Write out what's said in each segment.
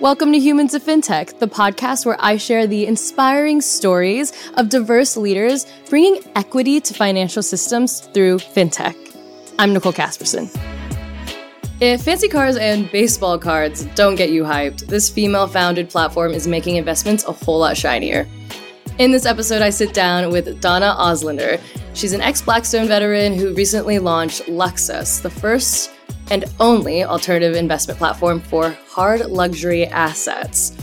Welcome to Humans of FinTech, the podcast where I share the inspiring stories of diverse leaders bringing equity to financial systems through FinTech. I'm Nicole Casperson. If fancy cars and baseball cards don't get you hyped, this female founded platform is making investments a whole lot shinier. In this episode, I sit down with Dana Auslander. She's an ex Blackstone veteran who recently launched Luxus, the first and only alternative investment platform for hard luxury assets.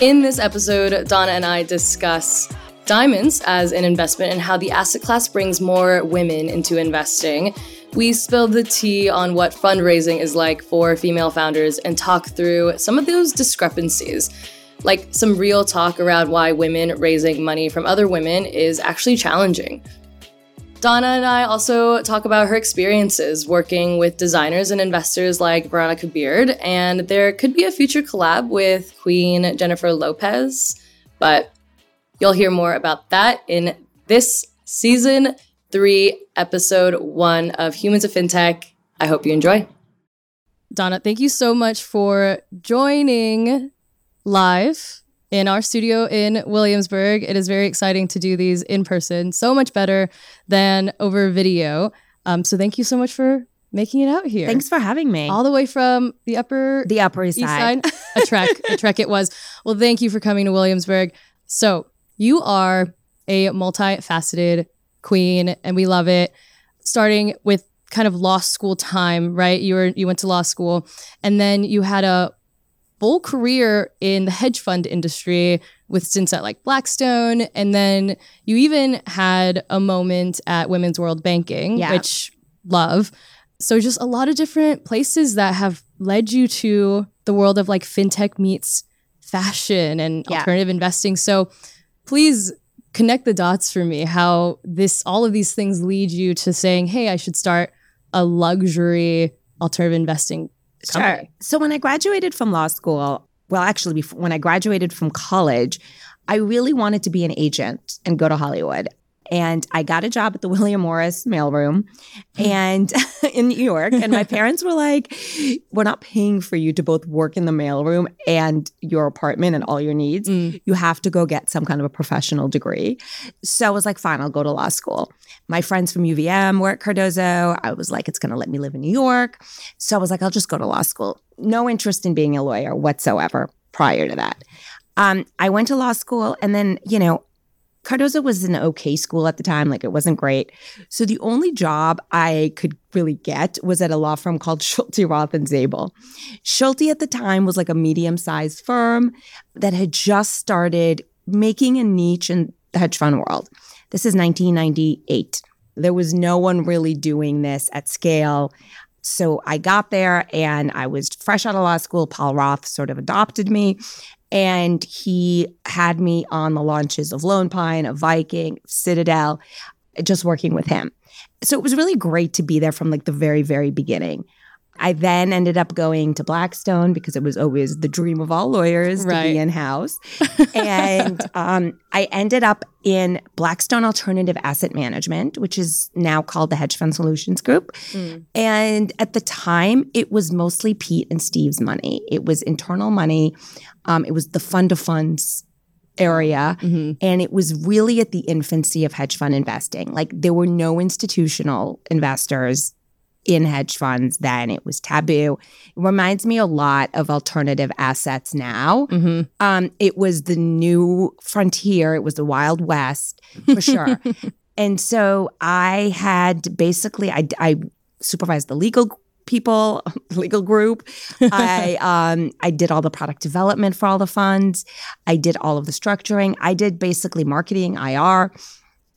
In this episode, Dana and I discuss diamonds as an investment and how the asset class brings more women into investing. We spill the tea on what fundraising is like for female founders and talk through some of those discrepancies, like some real talk around why women raising money from other women is actually challenging. Dana and I also talk about her experiences working with designers and investors like Veronica Beard, and there could be a future collab with Queen Jennifer Lopez, but you'll hear more about that in this season three, episode one of Humans of FinTech. I hope you enjoy. Dana, thank you so much for joining live in our studio in Williamsburg. It is very exciting to do these in person, so much better than over video. Um, so thank you so much for making it out here. Thanks for having me. All the way from the upper the upper east side. side. a trek, a trek it was. Well, thank you for coming to Williamsburg. So you are a multifaceted queen, and we love it. Starting with kind of law school time, right? You were you went to law school, and then you had a full career in the hedge fund industry with stints at like Blackstone. And then you even had a moment at Women's World Banking, yeah. which love. So just a lot of different places that have led you to the world of like fintech meets fashion and yeah. alternative investing. So please connect the dots for me how this all of these things lead you to saying, "Hey, I should start a luxury alternative investing Sure. So when I graduated from law school, well, actually, before, when I graduated from college, I really wanted to be an agent and go to Hollywood. And I got a job at the William Morris mailroom and in New York. And my parents were like, We're not paying for you to both work in the mailroom and your apartment and all your needs. Mm. You have to go get some kind of a professional degree. So I was like, Fine, I'll go to law school. My friends from UVM were at Cardozo. I was like, It's going to let me live in New York. So I was like, I'll just go to law school. No interest in being a lawyer whatsoever prior to that. Um, I went to law school and then, you know, Cardozo was an okay school at the time, like it wasn't great. So the only job I could really get was at a law firm called Schulte Roth and Zabel. Schulte at the time was like a medium-sized firm that had just started making a niche in the hedge fund world. This is 1998. There was no one really doing this at scale. So I got there and I was fresh out of law school. Paul Roth sort of adopted me and he had me on the launches of Lone Pine, of Viking, Citadel, just working with him. So it was really great to be there from like the very, very beginning. I then ended up going to Blackstone because it was always the dream of all lawyers right. to be in house. and um, I ended up in Blackstone Alternative Asset Management, which is now called the Hedge Fund Solutions Group. Mm. And at the time, it was mostly Pete and Steve's money. It was internal money. Um, it was the fund of funds area. Mm-hmm. And it was really at the infancy of hedge fund investing. Like there were no institutional investors in hedge funds then. It was taboo. It reminds me a lot of alternative assets now. Mm-hmm. Um, it was the new frontier, it was the Wild West for sure. and so I had basically, I, I supervised the legal people, legal group. I um, I did all the product development for all the funds. I did all of the structuring. I did basically marketing, IR,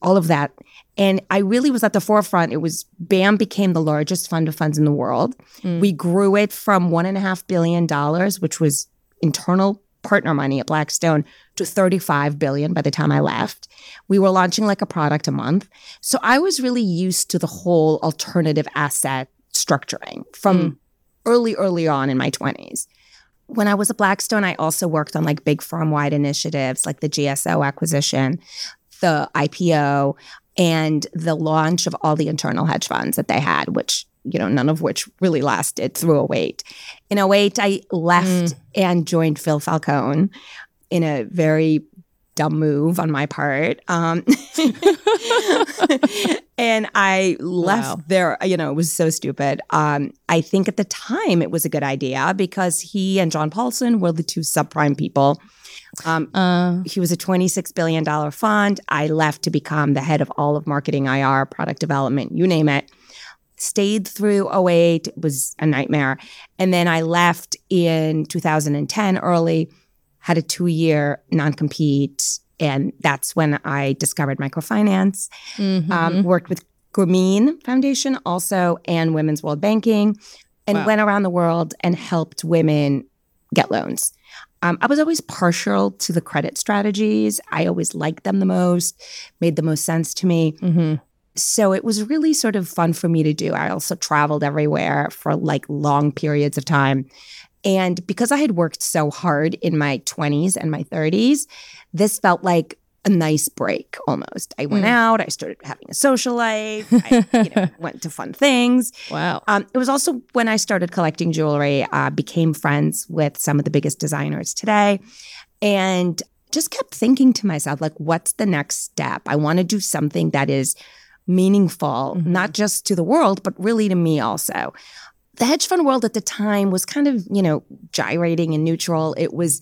all of that. And I really was at the forefront. It was BAM became the largest fund of funds in the world. Mm. We grew it from one and a half billion dollars, which was internal partner money at Blackstone, to 35 billion by the time I left. We were launching like a product a month. So I was really used to the whole alternative asset structuring from mm. early, early on in my 20s. When I was at Blackstone, I also worked on like big firm wide initiatives like the GSO acquisition, the IPO, and the launch of all the internal hedge funds that they had, which you know, none of which really lasted through 08. In 08, I left mm. and joined Phil Falcone in a very dumb move on my part. Um, and I left wow. there, you know, it was so stupid. Um, I think at the time it was a good idea because he and John Paulson were the two subprime people. Um, uh, he was a $26 billion fund. I left to become the head of all of marketing, IR, product development, you name it. Stayed through 08, it was a nightmare. And then I left in 2010 early, had a two year non compete and that's when I discovered microfinance. Mm-hmm. Um, worked with Grameen Foundation also and Women's World Banking, and wow. went around the world and helped women get loans. Um, I was always partial to the credit strategies. I always liked them the most, made the most sense to me. Mm-hmm. So it was really sort of fun for me to do. I also traveled everywhere for like long periods of time. And because I had worked so hard in my 20s and my 30s, this felt like a nice break almost. I went mm. out, I started having a social life, I you know, went to fun things. Wow. Um, it was also when I started collecting jewelry, uh, became friends with some of the biggest designers today, and just kept thinking to myself, like, what's the next step? I want to do something that is meaningful, mm-hmm. not just to the world, but really to me also the hedge fund world at the time was kind of, you know, gyrating and neutral. It was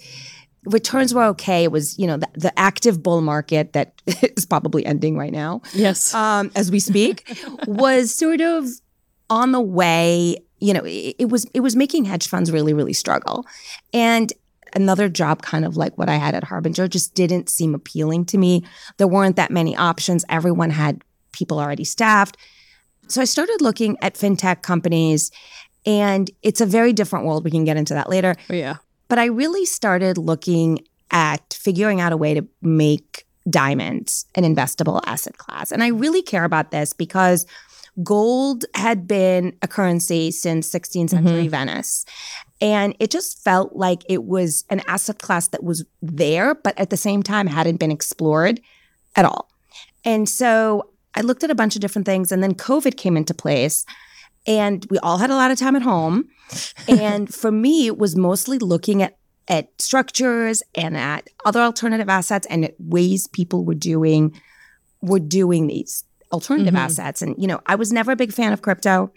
returns were okay. It was, you know, the, the active bull market that is probably ending right now. Yes. Um, as we speak, was sort of on the way. You know, it, it was it was making hedge funds really, really struggle. And another job kind of like what I had at Harbinger just didn't seem appealing to me. There weren't that many options. Everyone had people already staffed. So I started looking at fintech companies and it's a very different world. We can get into that later. Oh, yeah. But I really started looking at figuring out a way to make diamonds an investable asset class. And I really care about this because gold had been a currency since 16th century mm-hmm. Venice. And it just felt like it was an asset class that was there, but at the same time hadn't been explored at all. And so I looked at a bunch of different things, and then COVID came into place. And we all had a lot of time at home. and for me, it was mostly looking at at structures and at other alternative assets and ways people were doing were doing these alternative mm-hmm. assets. And you know, I was never a big fan of crypto.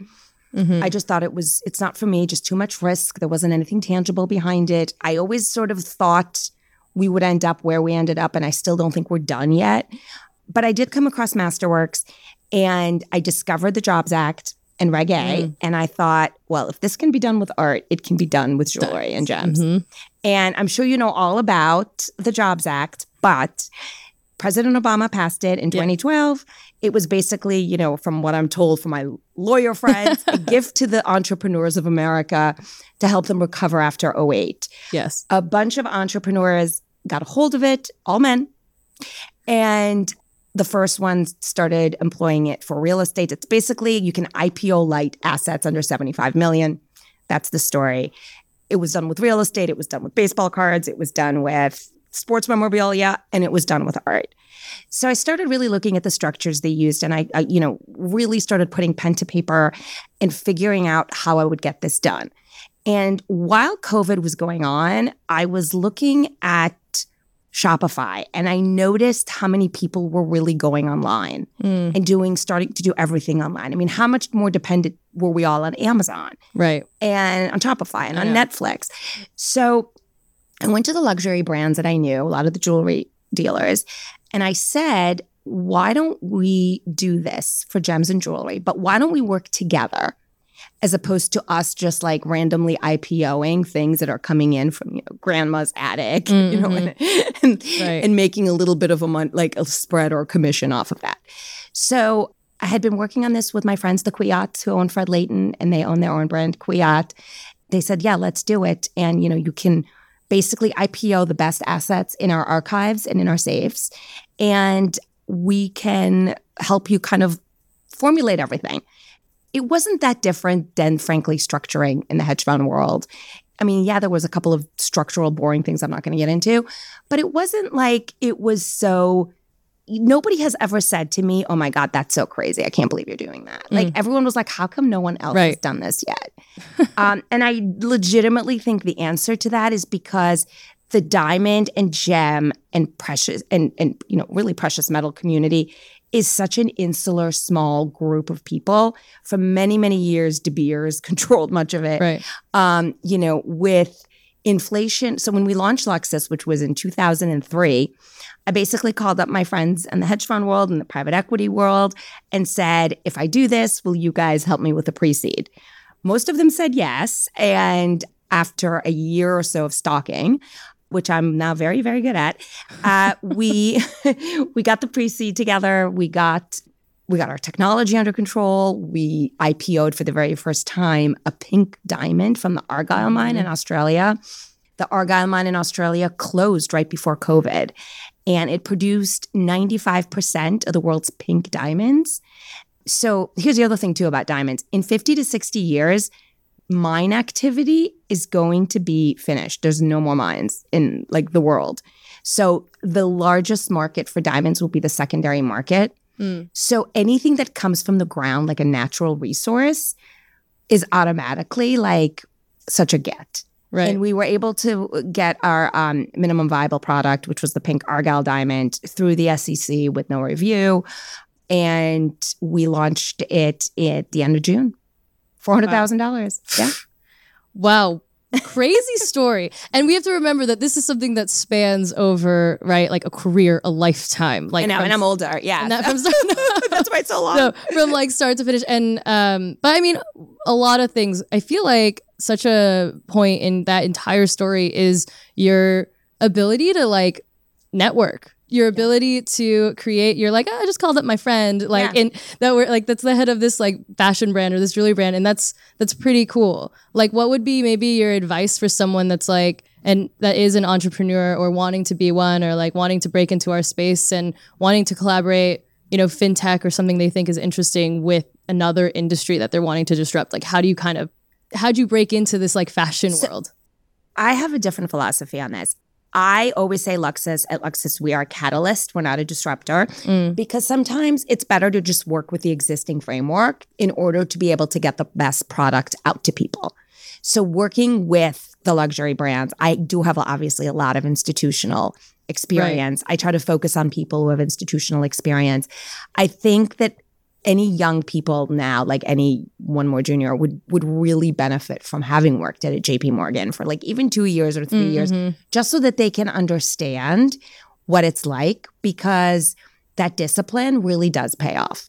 Mm-hmm. I just thought it was it's not for me, just too much risk. There wasn't anything tangible behind it. I always sort of thought we would end up where we ended up and I still don't think we're done yet. But I did come across Masterworks and I discovered the Jobs Act and Reg A. Mm. And I thought, well, if this can be done with art, it can be done with jewelry and gems. Mm-hmm. And I'm sure you know all about the Jobs Act, but President Obama passed it in 2012. It was basically, you know, from what I'm told from my lawyer friends, a gift to the entrepreneurs of America to help them recover after 08. Yes. A bunch of entrepreneurs got a hold of it, all men. And the first one started employing it for real estate. It's basically you can IPO light assets under 75 million. That's the story. It was done with real estate, it was done with baseball cards, it was done with sports memorabilia, and it was done with art. So I started really looking at the structures they used and I, I you know, really started putting pen to paper and figuring out how I would get this done. And while COVID was going on, I was looking at Shopify and I noticed how many people were really going online mm. and doing starting to do everything online. I mean, how much more dependent were we all on Amazon? Right. And on Shopify and on Netflix. So I went to the luxury brands that I knew, a lot of the jewelry dealers, and I said, why don't we do this for gems and jewelry? But why don't we work together? As opposed to us just like randomly IPOing things that are coming in from you know grandma's attic, mm-hmm. you know, mm-hmm. and, and, right. and, making a little bit of a mon- like a spread or commission off of that. So I had been working on this with my friends, the Kwiats, who own Fred Leighton, and they own their own brand, Kwiat. They said, "Yeah, let's do it," and you know, you can basically IPO the best assets in our archives and in our safes, and we can help you kind of formulate everything it wasn't that different than, frankly, structuring in the hedge fund world. I mean, yeah, there was a couple of structural boring things I'm not going to get into, but it wasn't like it was so nobody has ever said to me, "Oh my god, that's so crazy! I can't believe you're doing that." Like everyone was like, "How come no one else has Mm. Done this yet?" um, and I legitimately think the answer to that is because the diamond and gem and precious and and you know really precious metal community is such an insular small group of people for many many years de beers controlled much of it Right. um, you know, with inflation. So when we launched Luxus, which was in 2003, I basically called up my friends in the hedge fund world and the private equity world and said, if I do this, will you guys help me with a pre-seed? Most of them said yes. And after a year or so of stalking, which I'm now very, very good at, uh, we we got the pre-seed together. We got we got our technology under control. We IPO'd for the very first time a pink diamond from the Argyle mine in Australia. The Argyle mine in Australia closed right before COVID, and it produced 95% of the world's pink diamonds. So here's the other thing, too, about diamonds. In 50 to 60 years, mine activity is going to be finished. There's no more mines in like the world. So the largest market for diamonds will be the secondary market. Mm. So anything that comes from the ground, like a natural resource, is automatically like such a get. Right. And we were able to get our um, minimum viable product, which was the pink Argyle diamond, through the SEC with no review. And we launched it at the end of June. $400,000. Yeah. Wow. Crazy story. And we have to remember that this is something that spans over, right? Like a career, a lifetime. Like I know, from- and I'm older. Yeah. and that from That's why it's so long. no, from like start to finish. And um, but I mean, a lot of things. I feel like such a point in that entire story is your ability to like network. Your ability to create, you're like, oh, I just called up my friend, like, Yeah. and that we're like, that's the head of this like fashion brand or this jewelry brand, and that's that's pretty cool. Like, what would be maybe your advice for someone that's like, and that is an entrepreneur or wanting to be one, or like wanting to break into our space and wanting to collaborate, you know, fintech or something they think is interesting with another industry that they're wanting to disrupt? Like, how do you kind of, how do you break into this like fashion So- world? I have a different philosophy on this. I always say Luxus, at Luxus, we are a catalyst. We're not a disruptor Mm. because sometimes it's better to just work with the existing framework in order to be able to get the best product out to people. So, working with the luxury brands, I do have obviously a lot of institutional experience. I try to focus on people who have institutional experience. I think that any young people now, like any one more junior, would would really benefit from having worked at a JP Morgan for like even two years or 3 years, Mhm. just so that they can understand what it's like because that discipline really does pay off.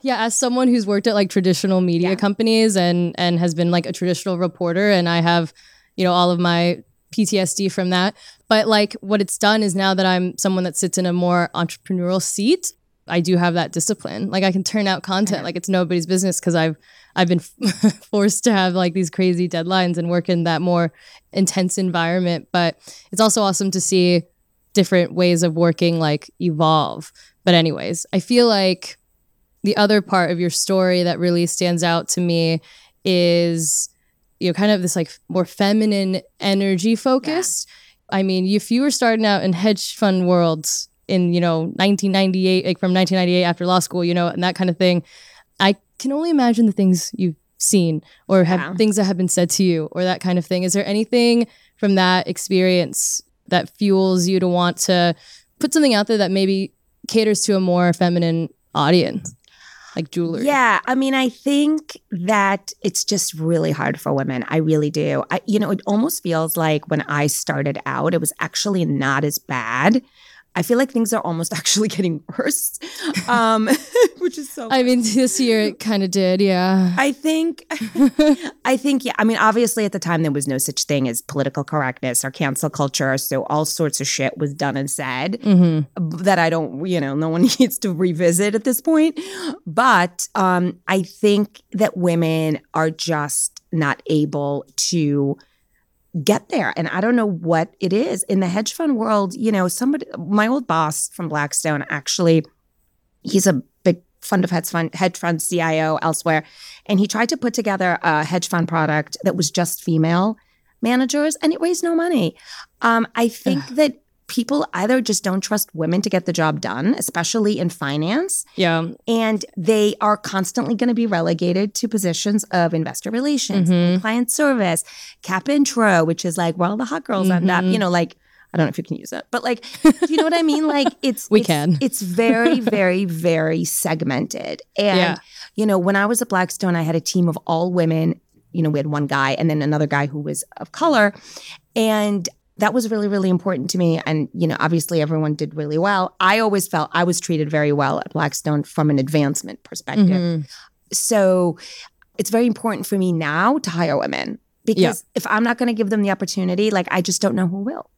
Yeah, as someone who's worked at like traditional media Yeah. companies and and has been like a traditional reporter and I have, you know, all of my PTSD from that. But like what it's done is now that I'm someone that sits in a more entrepreneurial seat, I do have that discipline. Like I can turn out content like it's nobody's business because I've I've been forced to have like these crazy deadlines and work in that more intense environment. But it's also awesome to see different ways of working like evolve. But anyways, I feel like the other part of your story that really stands out to me is you know kind of this like more feminine energy focused i mean if you were starting out in hedge fund worlds in you know 1998 like from 1998 after law school you know and that kind of thing i can only imagine the things you've seen or have things that have been said to you or that kind of thing is there anything from that experience that fuels you to want to put something out there that maybe caters to a more feminine audience like jewelry Yeah, I mean, I think that it's just really hard for women. I really do. I, you know, it almost feels like when I started out, it was actually not as bad. I feel like things are almost actually getting worse, um, which is so. I mean, this year it kind of did, yeah. I think, I think, yeah. I mean, obviously, at the time, there was no such thing as political correctness or cancel culture. So all sorts of shit was done and said hmm that I don't, you know, no one needs to revisit at this point. But um, I think that women are just not able to get there. And I don't know what it is. In the hedge fund world, you know, somebody, my old boss from Blackstone actually, he's a big fund of hedge fund, hedge fund CIO elsewhere. And he tried to put together a hedge fund product that was just female managers and it raised no money. Um, I think that people either just don't trust women to get the job done, especially in finance, Yeah. and they are constantly going to be relegated to positions of investor relations, Mhm. client service, cap intro, which is like where all the hot girls end up. Mhm. You know, like I don't know if you can use it, but like, do you know what I mean? Like, it's We it's- can. It's very, very, very segmented. And Yeah. you know, when I was at Blackstone, I had a team of all women. You know, we had one guy and then another guy who was of color, and that was really, really important to me. And, you know, obviously everyone did really well. I always felt I was treated very well at Blackstone from an advancement perspective. Mhm. So it's very important for me now to hire women because Yeah. if I'm not going to give them the opportunity, like I just don't know who will.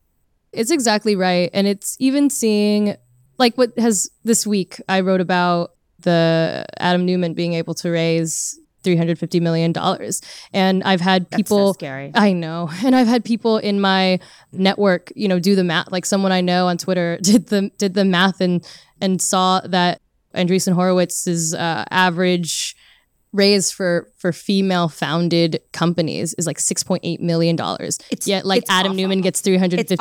It's exactly right. And it's even seeing, like, what has this week I wrote about the Adam Neumann being able to raise $350 million. And I've had That's so people. scary. I know. And I've had people in my network, you know, do the math. Like someone I know on Twitter did the did the math and and saw that Andreessen Horowitz's uh, average raise for for female founded companies is like 6.8 million dollars. It's- Yet like Adam awful. Neumann gets 350 It's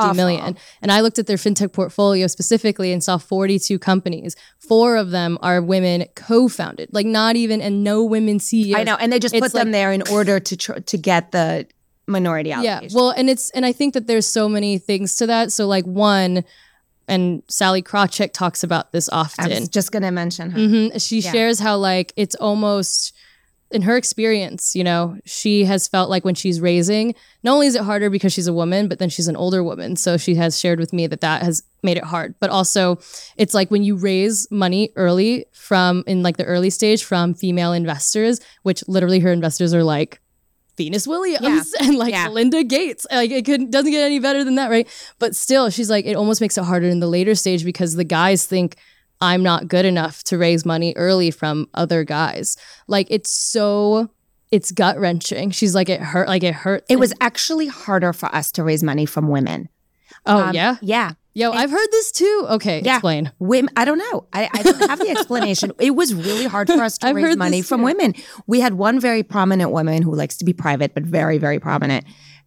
And I looked at their fintech portfolio specifically and saw 42 companies. Four of them are women co-founded. Like not even and no women CEOs. I know, and they just It's put them there in order to tr- to get the minority yeah well and it's and i think that there's so many things to that so like one and sally Krawcheck talks about this I often was just going to mention her. Mhm. she Yeah. shares how like it's almost in her experience you know she has felt like when she's raising not only is it harder because she's a woman but then she's an older woman so she has shared with me that that has made it hard but also it's like when you raise money early from in like the early stage from female investors which literally her investors are like Venus Williams and like Yeah. Linda Gates. Like it could, doesn't get any better than that, right? But still, she's like, it almost makes it harder in the later stage because the guys think I'm not good enough to raise money early from other guys. Like it's so, it's gut wrenching. She's like, it hurt, like it hurt. It was actually harder for us to raise money from women. oh Um, yeah, Yeah. Yo, I've heard this too. Okay, Yeah. explain. Women, I don't know. I, I don't have the explanation. It was really hard for us to I've raise money from too. women. We had one very prominent woman who likes to be private, but very, very prominent,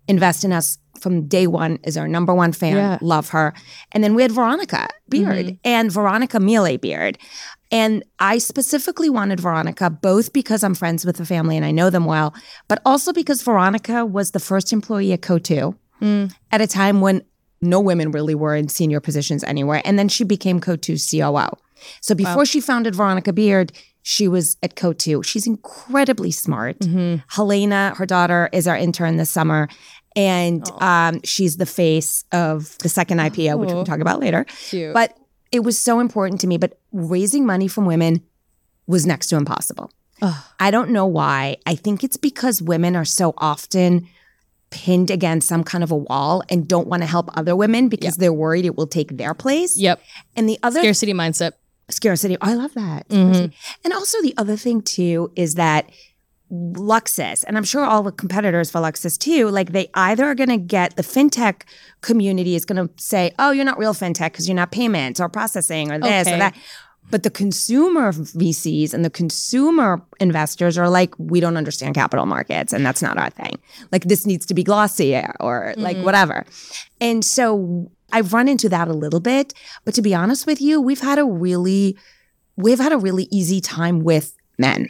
invest in us from day one, is our number one fan. Yeah. Love her. And then we had Veronica Beard Mm-hmm. and Veronica Miele Beard. And I specifically wanted Veronica both because I'm friends with the family and I know them well, but also because Veronica was the first employee at Coatue Mm. at a time when no women really were in senior positions anywhere. And then she became Coatue's COO. So before she founded Veronica Beard, she was at Co2. She's incredibly smart. Mhm. Helena, her daughter, is our intern this summer. And um, she's the face of the second IPO, which Oh. we'll talk about later. Cute. But it was so important to me. But raising money from women was next to impossible. Ugh. I don't know why. I think it's because women are so often pinned against some kind of a wall and don't want to help other women because they're worried it will take their place. Yep, And the other scarcity mindset. scarcity, I love that. Mhm. And also the other thing too is that Luxus, and I'm sure all the competitors for Luxus too, like they either are going to get the fintech community is going to say, "Oh, you're not real fintech because you're not payments or processing or this Okay. or that." But the consumer VCs and the consumer investors are like, "We don't understand capital markets, and that's not our thing. Like this needs to be glossy or like mm-hmm. whatever." And so I've run into that a little bit, but to be honest with you, we've had a really we've had a really easy time with men,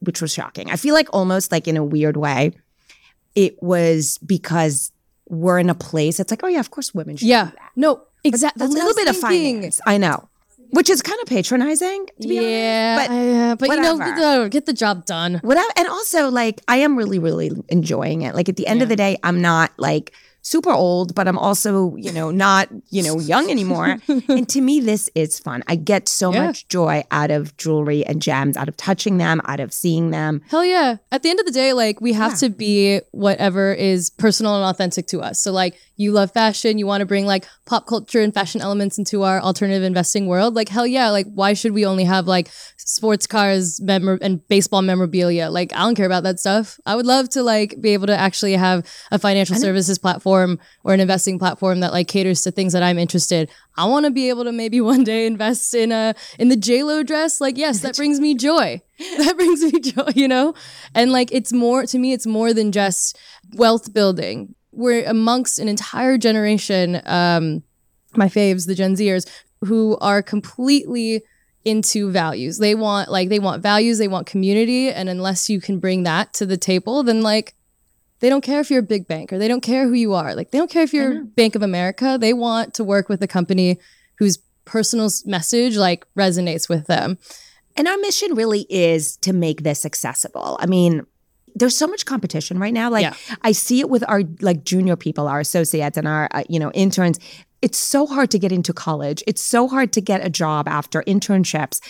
which was shocking. I feel like almost like in a weird way, it was because we're in a place that's like, oh yeah, of course women should Yeah, no, exactly. A little bit of finance. I know. Which is kind of patronizing, to be honest. Yeah, But yeah, uh, but you know, get the, get the job done. Whatever. And also, like, I am really, really enjoying it. Like, at the end of the day, I'm not like super old, but I'm also, you know, not, you know, young anymore. and to me, this is fun. I get so Yeah. much joy out of jewelry and gems, out of touching them, out of seeing them. Hell yeah. At the end of the day, like we have Yeah. to be whatever is personal and authentic to us. So like you love fashion, you want to bring like pop culture and fashion elements into our alternative investing world. Like hell yeah. Like why should we only have like sports cars memor- and baseball memorabilia? Like I don't care about that stuff. I would love to like be able to actually have a financial services platform or an investing platform that like caters to things that I'm interested. I want to be able to maybe one day invest in a in the J Lo dress. Like yes, that brings me joy. That brings me joy, you know. And like it's more to me, it's more than just wealth building. We're amongst an entire generation um, my faves, the Gen Zers, who are completely into values. They want like they want values, they want community, and unless you can bring that to the table, then like they don't care if you're a big bank or they don't care who you are. Like they don't care if you're Bank of America. They want to work with a company whose personal message like resonates with them. And our mission really is to make this accessible. I mean, there's so much competition right now. Like Yeah. I see it with our like junior people, our associates and our uh, you know interns. It's so hard to get into college. It's so hard to get a job after internships.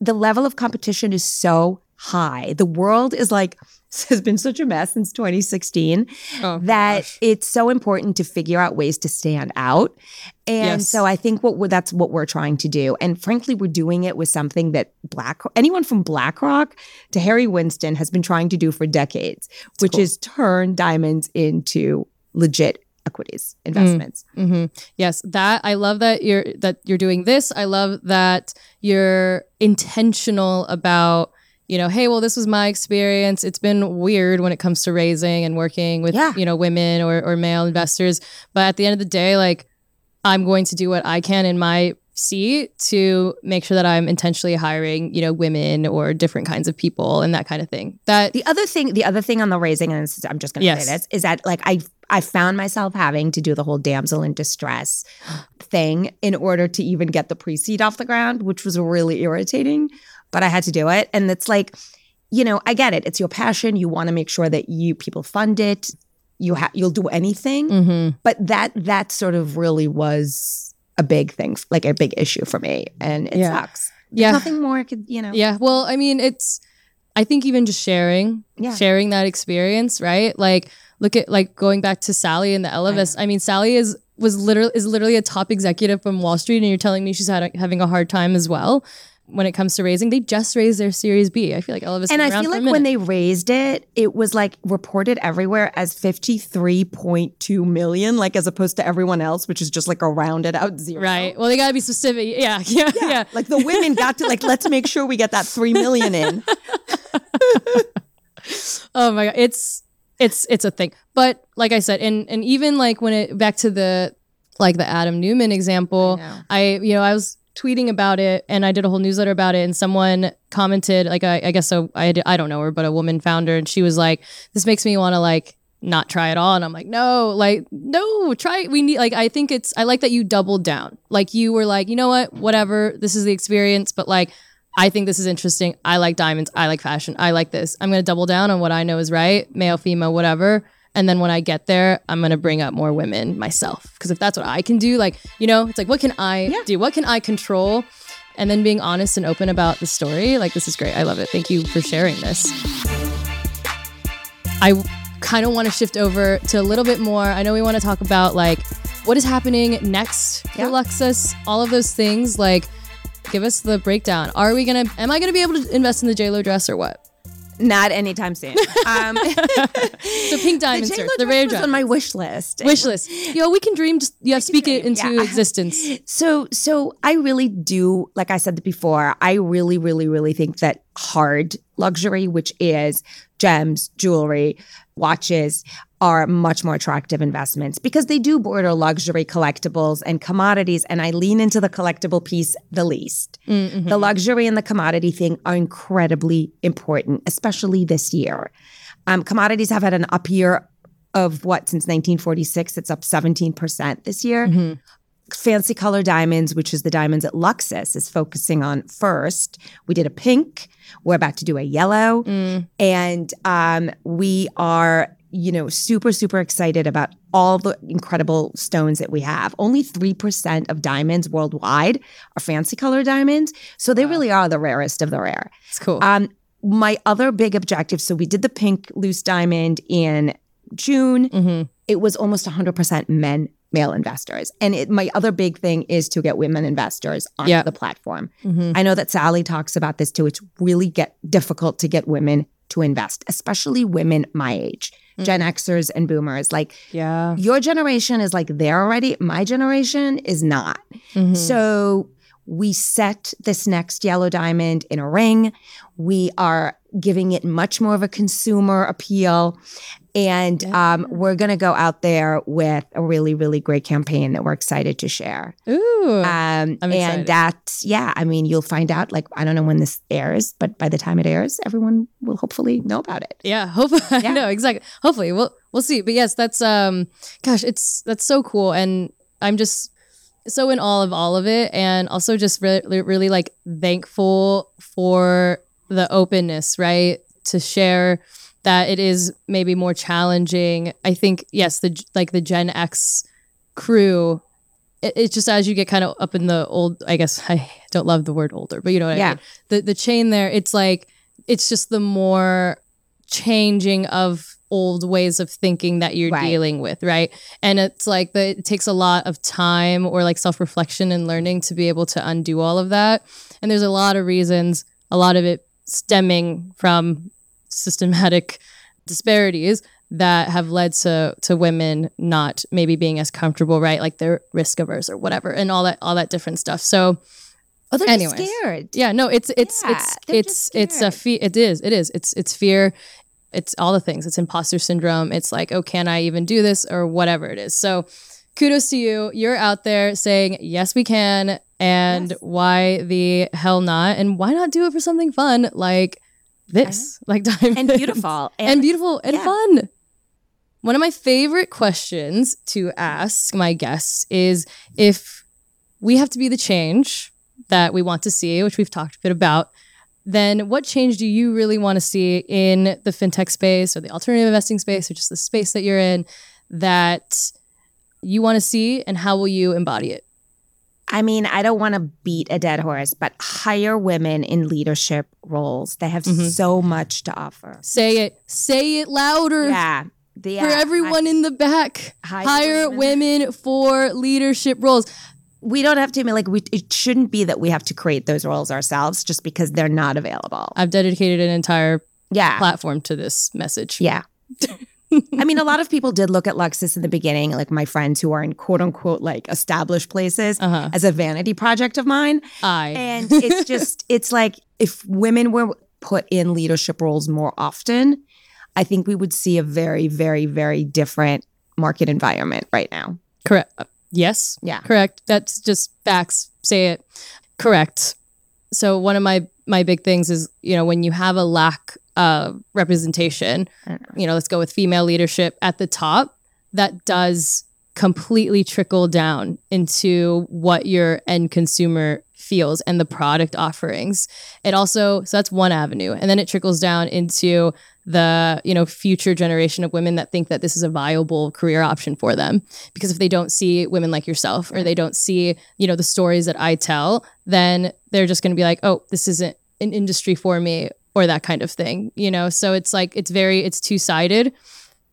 The level of competition is so high. The world is like has been such a mess since 2016 Oh, that it's so important to figure out ways to stand out. And Yes. so I think what we're, that's what we're trying to do. And frankly, we're doing it with something that Black anyone from BlackRock to Harry Winston has been trying to do for decades, which cool. is turn diamonds into legit equities investments. hmm Yes, that I love that you're that you're doing this. I love that you're intentional about you know, hey, well, this was my experience. It's been weird when it comes to raising and working with Yeah. you know women or or male investors, but at the end of the day, like I'm going to do what I can in my seat to make sure that I'm intentionally hiring you know women or different kinds of people and that kind of thing. That The other thing, the other thing on the raising, and I'm just going to Yes. say this, is that like I I found myself having to do the whole damsel in distress thing in order to even get the pre-seed off the ground, which was really irritating, but I had to do it. And it's like, you know, I get it. It's your passion. You want to make sure that you people fund it. You have you'll do anything, Mhm. but that that sort of really was a big thing, like a big issue for me, and it Yeah. sucks. yeah. Nothing more could, you know. Yeah. Well, I mean, it's, I think even just sharing, Yeah. sharing that experience, right? Like, look at, like, going back to Sally and the Ellevest. I, mean, Sally is, was literally, is literally a top executive from Wall Street, and you're telling me she's had, having a hard time as well when it comes to raising. They just raised their Series B. I feel like Ellevest And has been I feel like when they raised it, it was like reported everywhere as 53.2 million, like as opposed to everyone else, which is just like a rounded out zero. Right. Well, they got to be specific. Yeah. Yeah. Yeah. Like the women got to like, let's make sure we get that 3 million in. Oh my god, it's it's it's a thing. But like I said, and and even like when it back to the like the Adam Neumann example, I. I, you know I was tweeting about it and I did a whole newsletter about it and someone commented like I, I guess so I I don't know her but a woman founder and she was like this makes me want to like not try at all and I'm like no like no try we need like I think it's I like that you doubled down like you were like you know what whatever this is the experience but like I think this is interesting. I like diamonds. I like fashion. I like this. I'm to double down on what I know is right, male, female, whatever. And then when I get there, I'm going to bring up more women myself. Because if that's what I can do, like, you know, it's like, what can I do? What can I control? And then being honest and open about the story. Like, this is great. I love it. Thank you for sharing this. I kind of want to shift over to a little bit more. I know we want to talk about like what is happening next for Luxus, all of those things. Like, give us the breakdown. Are we gonna? Am I gonna be able to invest in the J Lo dress or what? Not anytime soon. Um, So pink diamond the search, the rare was on my wish list. Wish list. Yo, we can dream. Just you yeah, speak it into yeah. existence. So, so I really do, like I said before, I really, really, really think that hard luxury, which is gems, jewelry, watches, are much more attractive investments because they do border luxury collectibles and commodities. And I lean into the collectible piece the least. Mm-hmm. The luxury and the commodity thing are incredibly important, especially this year. Um, commodities have had an up year of what since 1946? It's up 17% this year. Mm-hmm. Fancy Color Diamonds, which is the diamonds at Luxus, is focusing on first. We did a pink. We're about to do a yellow. Mm. And um, we are, you know, super, super excited about all the incredible stones that we have. Only 3% of diamonds worldwide are fancy color diamonds. So they really are the rarest of the rare. It's cool. Um, my other big objective so we did the pink loose diamond in June. Mhm. It was almost 100% men, male investors. And it, my other big thing is to get women investors on Yeah. the platform. Mhm. I know that Sally talks about this too. It's really get difficult to get women to invest, especially women my age, Gen Xers and boomers. Like Yeah. your generation is like there already. My generation is not. Mhm. So we set this next yellow diamond in a ring. We are giving it much more of a consumer appeal. And um, we're going to go out there with a really, really great campaign that we're excited to share. Ooh. Um, I'm excited. and that's, yeah, I mean, you'll find out, like, I don't know when this airs, but by the time it airs, everyone will hopefully know about it. Yeah, hopefully Yeah. I know exactly. Hopefully we'll we'll see. But yes, that's um gosh, it's that's so cool and I'm just so in awe of all of it and also just really really like thankful for the openness, right? To share that it is maybe more challenging. I think yes, the like the Gen X crew it, it's just as you get kind of up in the old I guess I don't love the word older, but you know what I Yeah. mean. The the chain there, it's like it's just the more changing of old ways of thinking that you're Right. dealing with, right? And it's like the, it takes a lot of time or like self reflection and learning to be able to undo all of that. And there's a lot of reasons, a lot of it stemming from systematic disparities that have led to to women not maybe being as comfortable, right? Like they're risk averse or whatever, and all that all that different stuff. So Oh, they're Anyways. scared. yeah, no, it's it's Yeah, it's it's it's a fear. It is. It is. It's it's fear. It's all the things. It's imposter syndrome. It's like, oh, can I even do this or whatever it is. So, kudos to you. You're out there saying yes, we can, and Yes. why the hell not? And why not do it for something fun like this, like diamond And beautiful. and, beautiful and yeah. fun. One of my favorite questions to ask my guests is if we have to be the change that we want to see, which we've talked a bit about, then what change do you really want to see in the fintech space or the alternative investing space or just the space that you're in that you want to see and how will you embody it? I mean, I don't want to beat a dead horse, but hire women in leadership roles. They have Mhm. so much to offer. Say it, say it louder. Yeah. The, For everyone in the back, Hire hire women for leadership roles. we don't have to I mean, like we it shouldn't be that we have to create those roles ourselves just because they're not available. I've dedicated an entire Yeah. platform to this message. Yeah. I mean, a lot of people did look at Luxus in the beginning, like my friends who are in quote unquote like established places Uh-huh. as a vanity project of mine. I And it's just, it's like if women were put in leadership roles more often, I think we would see a very, very, very different market environment right now. correct. Yes. Yeah. Correct. That's just facts. Say it. Correct. So one of my my big things is you know when you have a lack of representation, you know let's go with female leadership at the top. That does completely trickle down into what your end consumer feels and the product offerings. It also so that's one avenue, and then it trickles down into the you know future generation of women that think that this is a viable career option for them because if they don't see women like yourself or they don't see you know the stories that I tell then they're just going to be like oh this isn't an industry for me or that kind of thing you know? So it's like it's very it's two-sided.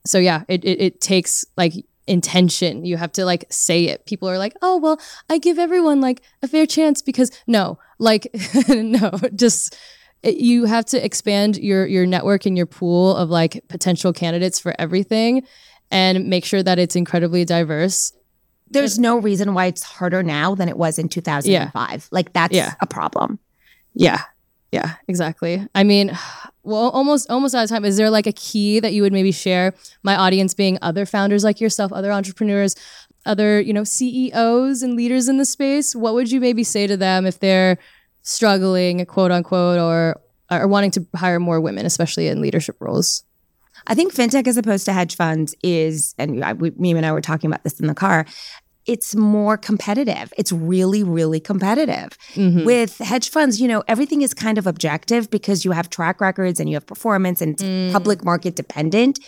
So yeah it, it, it takes like intention. You have to like say it. People are like oh well i give everyone like a fair chance because no like no just it, you have to expand your your network and your pool of like potential candidates for everything and make sure that it's incredibly diverse. There's no reason why it's harder now than it was in 2005. Like that's Yeah. a problem. yeah yeah exactly i mean well almost almost out of time is there like a key that you would maybe share my audience being other founders like yourself other entrepreneurs other you know ceos and leaders in the space what would you maybe say to them if they're struggling quote unquote or or wanting to hire more women especially in leadership roles I think fintech as opposed to hedge funds is, and we, and I were talking about this in the car. It's more competitive. It's really, really competitive. Mhm. With hedge funds, you know, everything is kind of objective because you have track records and you have performance and it's Mm. public market dependent.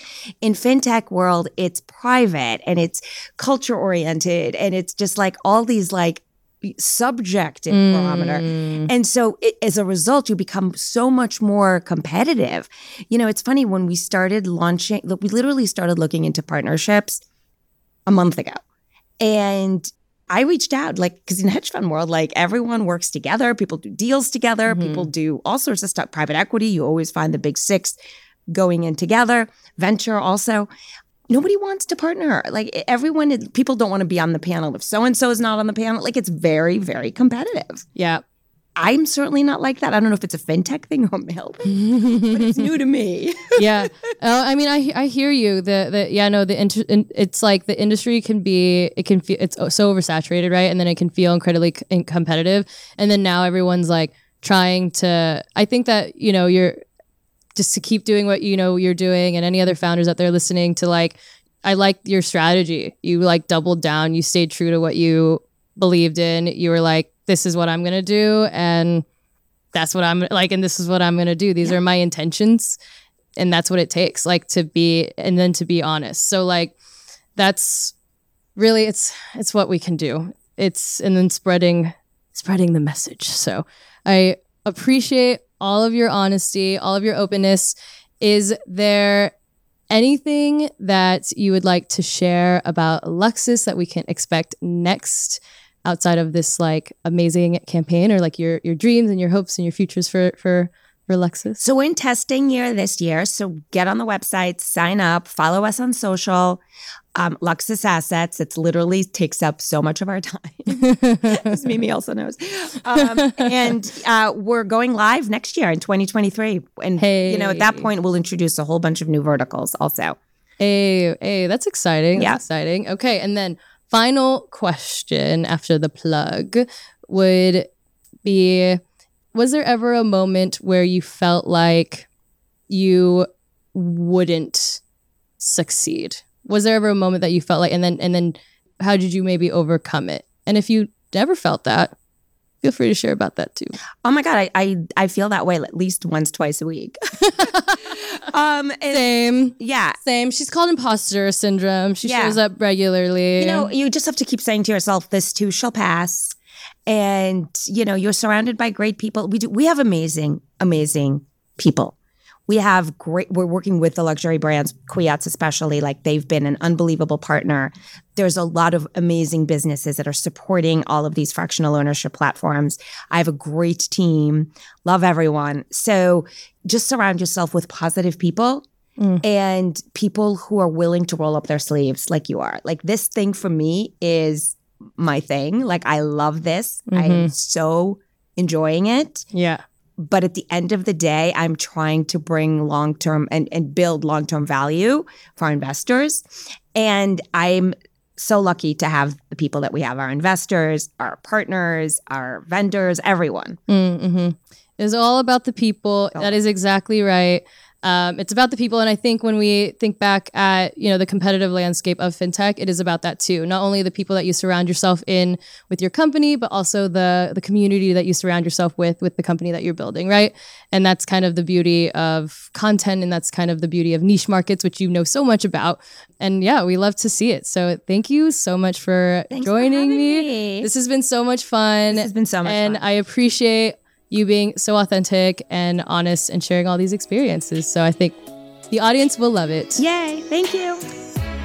In fintech world, it's private and it's culture oriented and it's just like all these like subjective barometer. Mm. And so, it, as a result, you become so much more competitive. You know, it's funny when we started launching, we literally started looking into partnerships a month ago. And I reached out, like, because in hedge fund world, like everyone works together, people do deals together, Mhm. people do all sorts of stuff. Private equity, you always find the big six going in together. Venture also. Nobody wants to partner. Like everyone, people don't want to be on the panel if so and so is not on the panel. Like it's very, very competitive. yeah I'm certainly not like that. I don't know if it's a fintech thing or mail, but it's new to me. yeah, uh, I mean, I I hear you. The the yeah, no, the inter- it's like the industry can be it can feel it's so oversaturated, right? And then it can feel incredibly c- competitive, and then now everyone's like trying to. I think that you know you're just to keep doing what you know you're doing, and any other founders out there listening to like. I like your strategy. You like doubled down. You stayed true to what you believed in. You were like, this is what I'm going to do. And that's what I'm like, and this is what I'm going to do. These yeah. are my intentions. And that's what it takes, like to be, and then to be honest. So, like, that's really, it's, it's what we can do. It's, and then spreading, spreading the message. So, I appreciate all of your honesty, all of your openness. Is there anything that you would like to share about Luxus that we can expect next outside of this like amazing campaign or like your your dreams and your hopes and your futures for for for Luxus? So we're in testing year this year. So get on the website, sign up, follow us on social. Um, Luxus Assets. It literally takes up so much of our time. As Mimi also knows. Um, and uh, we're going live next year in 2023. And hey. you know, at that point, we'll introduce a whole bunch of new verticals also. Hey, hey, that's exciting. That's yeah. exciting. Okay, and then final question after the plug would be was there ever a moment where you felt like you wouldn't succeed? Was there ever a moment that you felt like and then and then how did you maybe overcome it? And if you never felt that, feel free to share about that too. Oh my god, I I, I feel that way at least once twice a week. um, same, yeah, same. She's called imposter syndrome. She yeah. shows up regularly. You know, you just have to keep saying to yourself, "This too shall pass." and you know you're surrounded by great people we do we have amazing amazing people we have great we're working with the luxury brands Kwiatz especially like they've been an unbelievable partner there's a lot of amazing businesses that are supporting all of these fractional ownership platforms i have a great team love everyone so just surround yourself with positive people mm. and people who are willing to roll up their sleeves like you are like this thing for me is my thing. Like I love this. Mm-hmm. I am mm-hmm. so enjoying it. Yeah. But at the end of the day, I'm trying to bring long term and, and build long term value for our investors. And I'm so lucky to have the people that we have our investors, our partners, our vendors, everyone. Mm-hmm. It's all about the people. That is exactly right. Um, it's about the people, and I think when we think back at you know the competitive landscape of fintech, it is about that too. Not only the people that you surround yourself in with your company, but also the the community that you surround yourself with with the company that you're building, right? And that's kind of the beauty of content, and that's kind of the beauty of niche markets, which you know so much about. And yeah, we love to see it. So thank you so much for Thanks joining for me. me. This has been so much fun. This has been so much and fun. I appreciate you being so authentic and honest and sharing all these experiences. So I think the audience will love it. Yay. Thank you.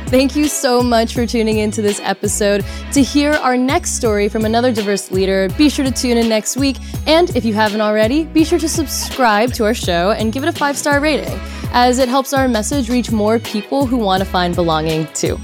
Thank you so much for tuning into this episode. To hear our next story from another diverse leader, be sure to tune in next week. And if you haven't already, be sure to subscribe to our show and give it a five star rating, as it helps our message reach more people who want to find belonging too.